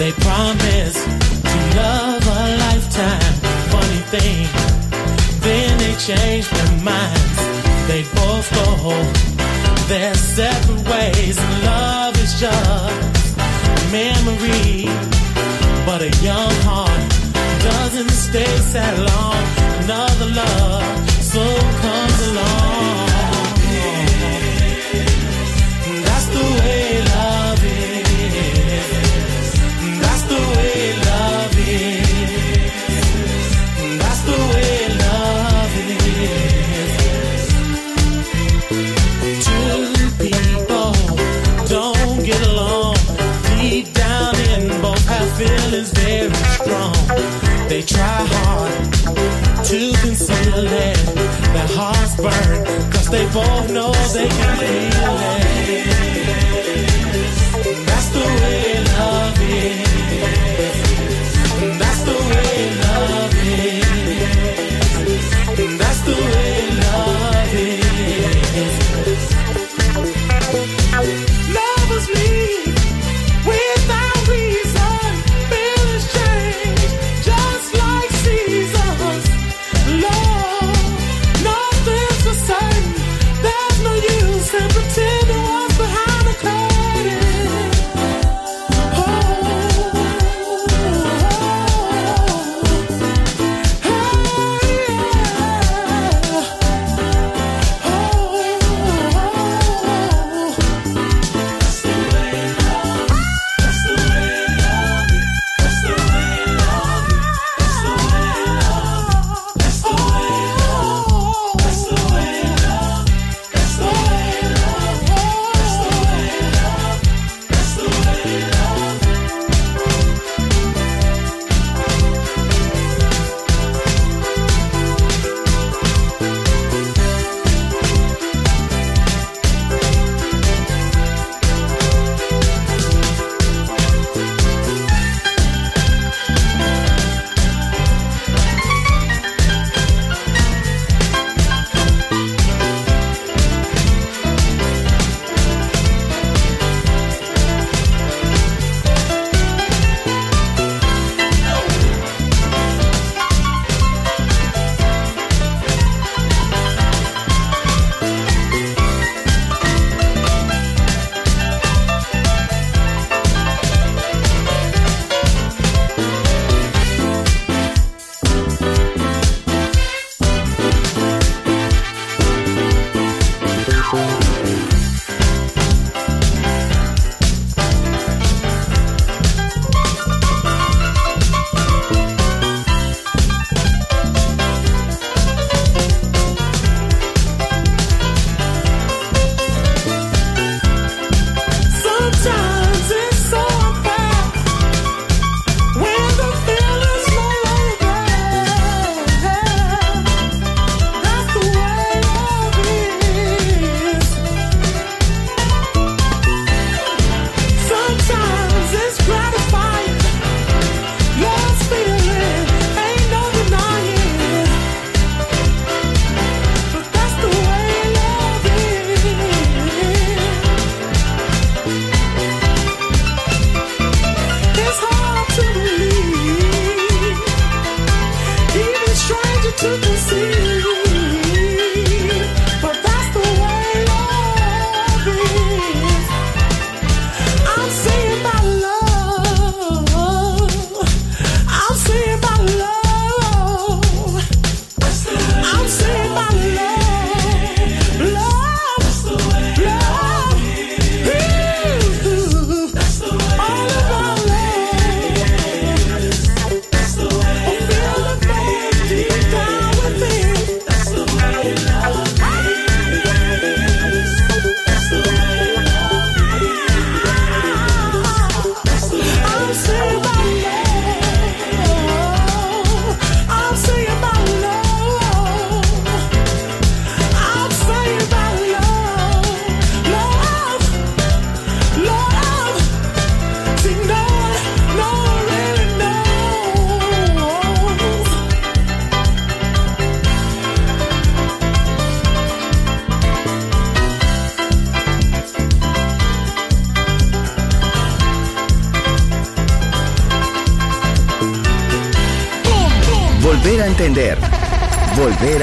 They promise to love a lifetime. Funny thing, then they change their minds. They both go their separate ways. Love is just memory, but a young heart doesn't stay sad long. Another love soon comes along. They try hard to conceal it. Their hearts burn, cause they both know they can feel it.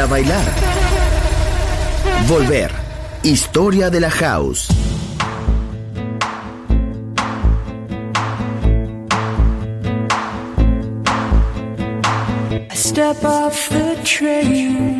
bailar. Volver. Historia de la house. Step off the train.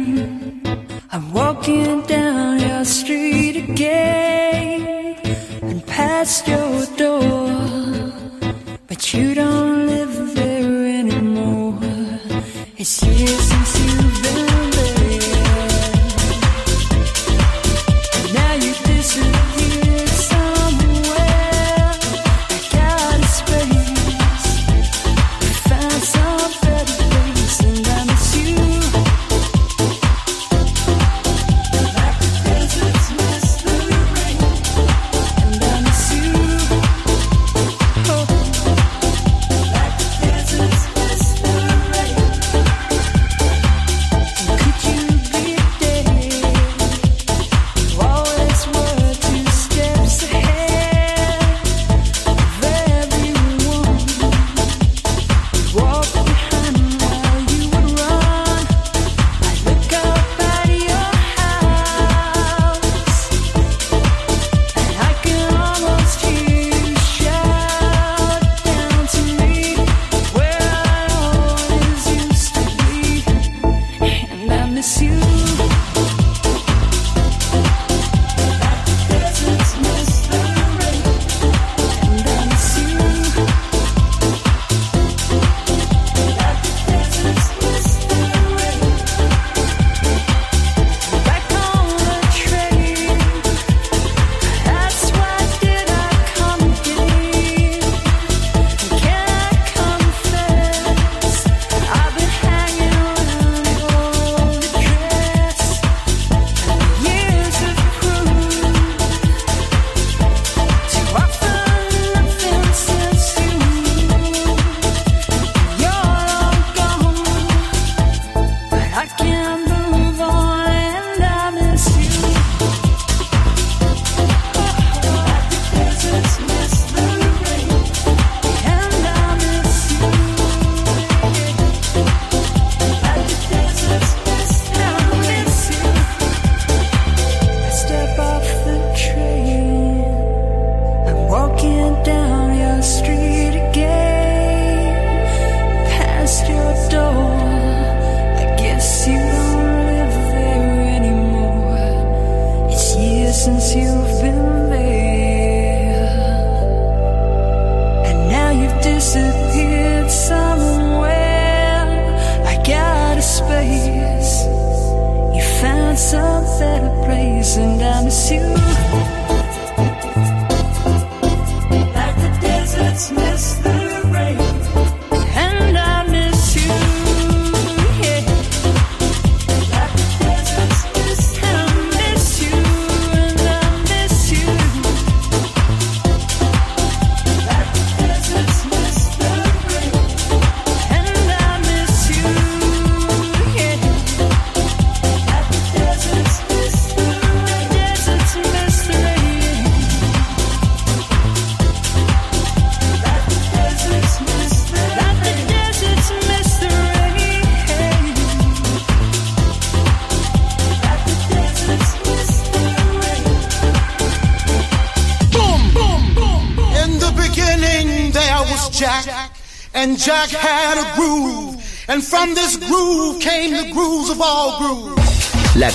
since you've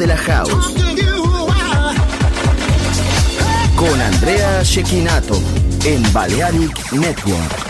de la house. Con Andrea Shekinato. En Balearic Network.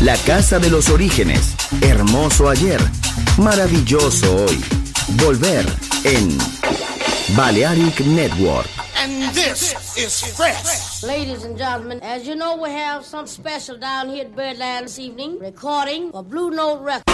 La casa de los orígenes. Hermoso ayer. Maravilloso hoy. Volver en Balearic Network. And this is fresh. Ladies and gentlemen, as you know, we have something special down here at Birdland this evening, recording for Blue Note Records.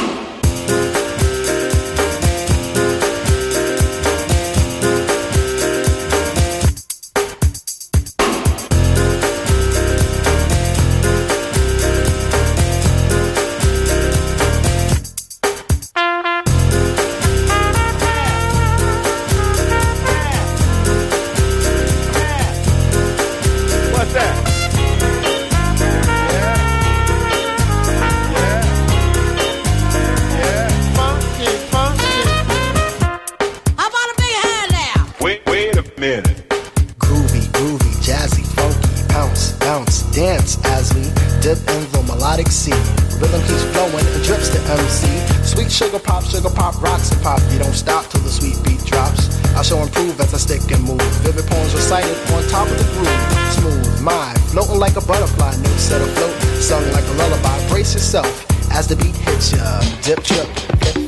Dance as we dip in the melodic sea. Rhythm keeps flowing and drips to MC. Sweet sugar pop, sugar pop, rocks and pop. You don't stop till the sweet beat drops. I shall improve as I stick and move. Vivid poems recited on top of the groove. Smooth, mind, floating like a butterfly. Notes set afloat, sung like a lullaby. Brace yourself as the beat hits ya. Dip, trip,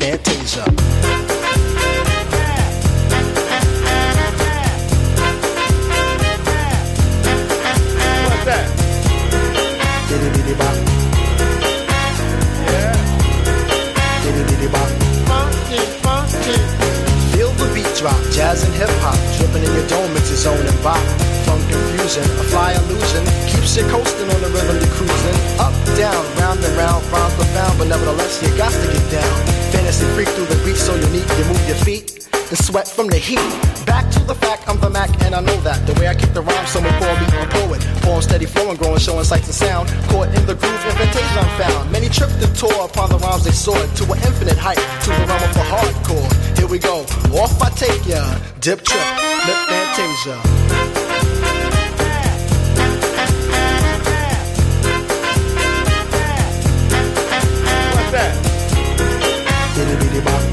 hit fantasia. Diddy bop. Yeah. Diddy diddy bop. Funky, funky. Feel the beat drop, jazz and hip hop, dripping in your dome, it's your zone and bop. Funk confusion, a fly illusion, keeps you coasting on the rhythm you're cruising. Up, down, round and round, rhymes profound, but nevertheless you got to get down. Fantasy freak through the beat so unique, you move your feet and sweat from the heat. Back to the fact, I'm the Mac, and I know that. The way I kick the rhyme, someone call me a poet. Poem steady flowing, growing, showing sights and sound. Caught in the groove, invitation I'm found. Many tripped and tore upon the rhymes they soared to an infinite height, to the realm of the hardcore. Here we go, off I take ya. Dip trip, lip fantasia. Diddy diddy bop.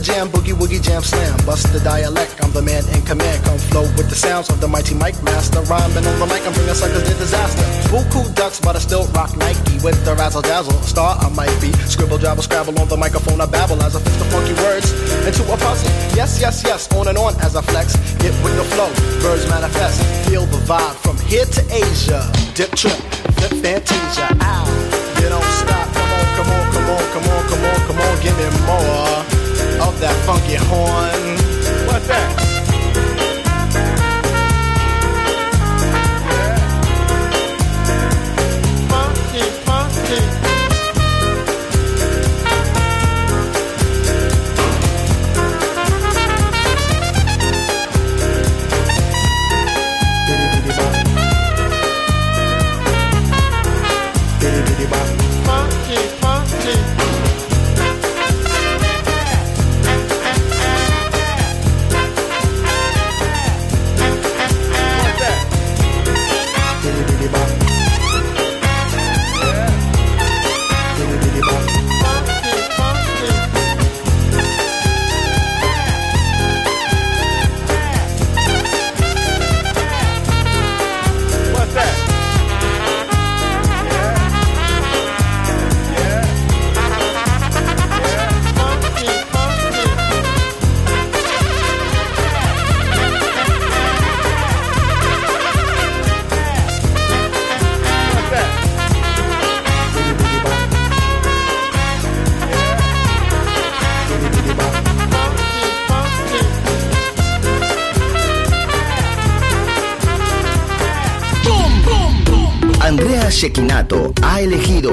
The jam, boogie woogie jam slam. Bust the dialect, I'm the man in command. Come flow with the sounds of the mighty mic master. Rhyming on the mic, I'm bringing suckers to disaster. Buku ducks, but I still rock Nike with the razzle dazzle. Star I might be. Scribble, jabble, scrabble on the microphone. I babble as I fix the funky words into a puzzle. Yes, yes, yes, on and on as I flex. Get with the flow, birds manifest. Feel the vibe from here to Asia. Dip trip, flip fantasia. Ow,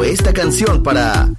esta canción para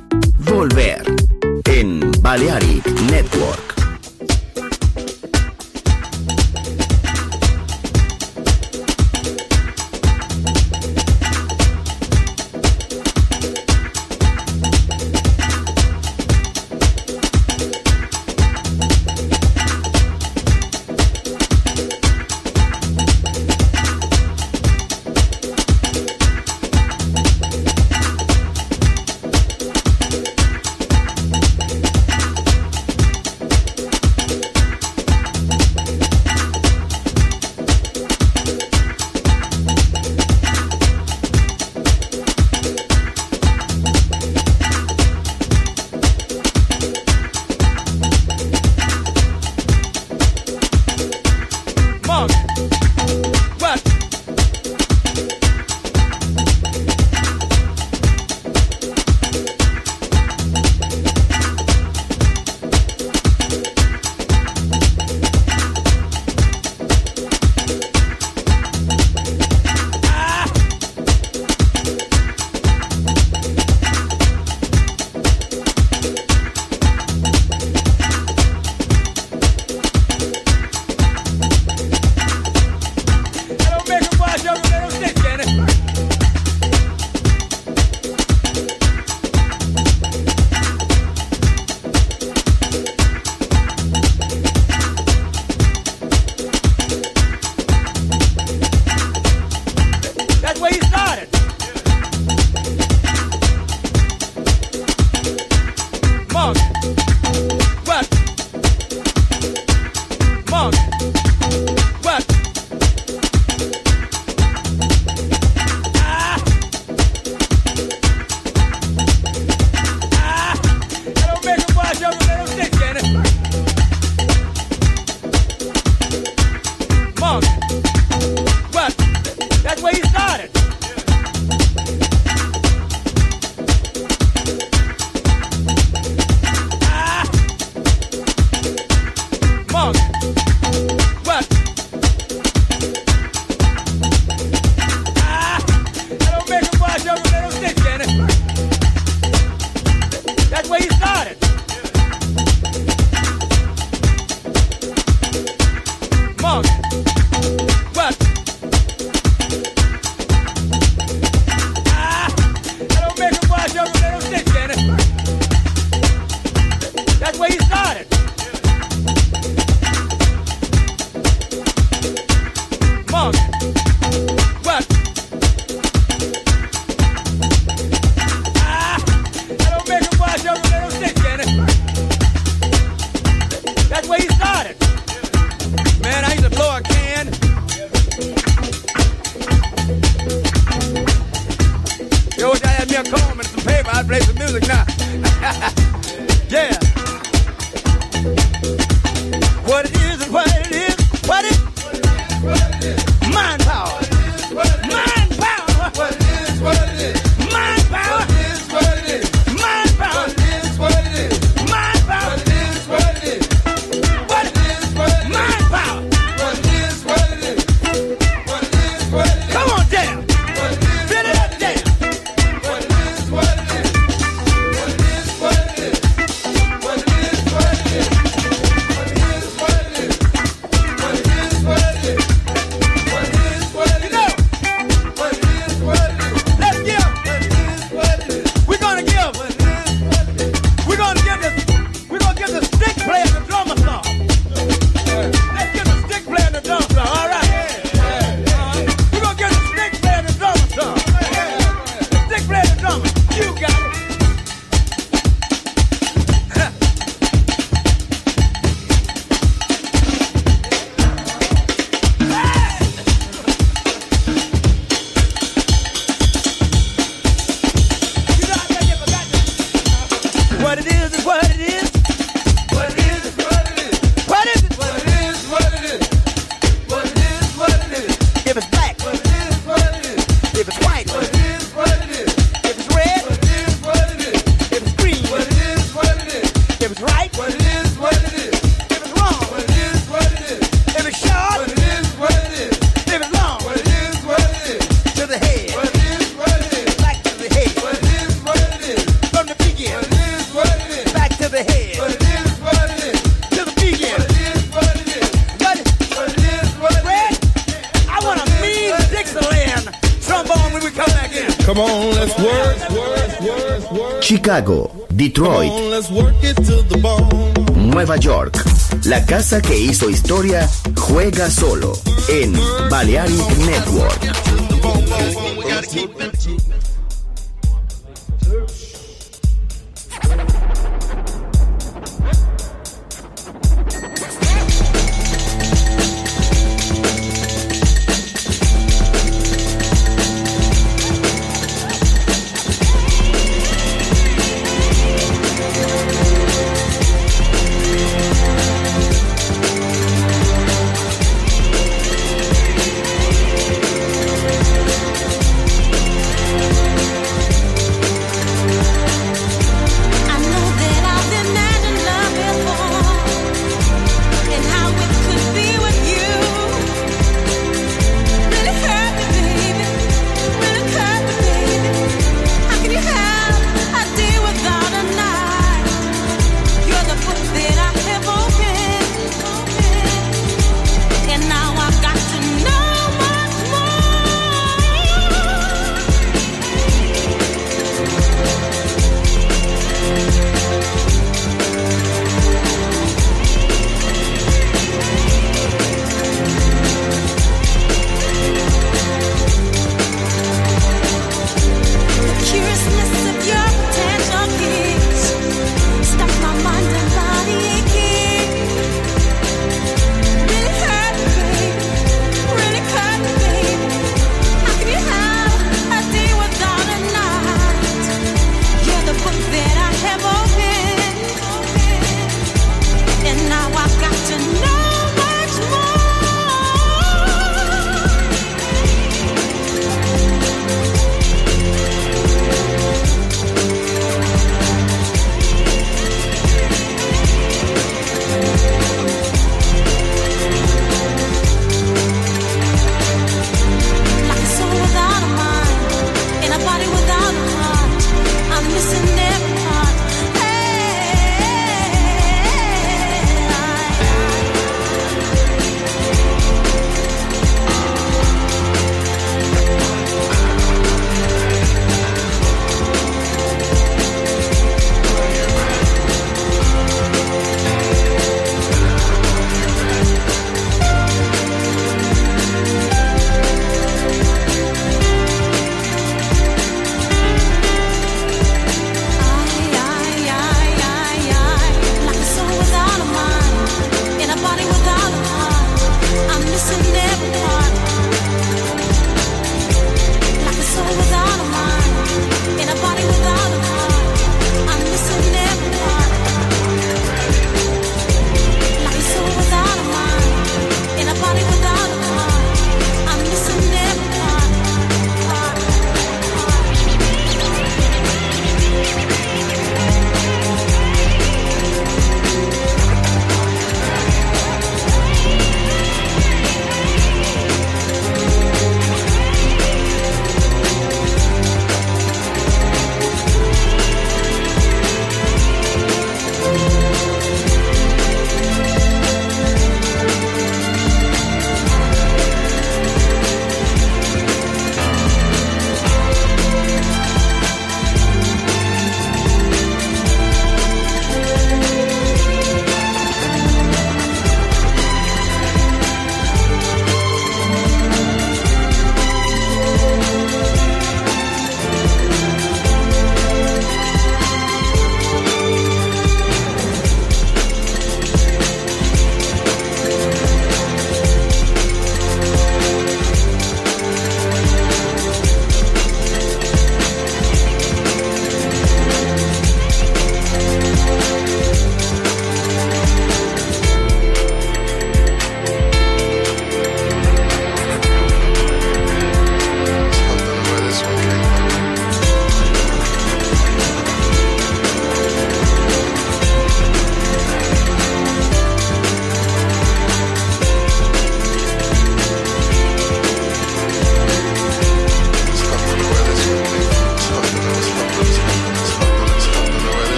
que hizo historia juega solo en Balearic Network.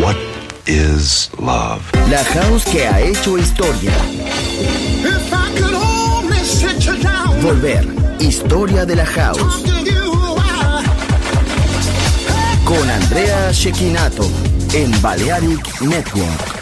What is love? La house que ha hecho historia. Volver, historia de la house. Con Andrea Shekinato en Balearic Network.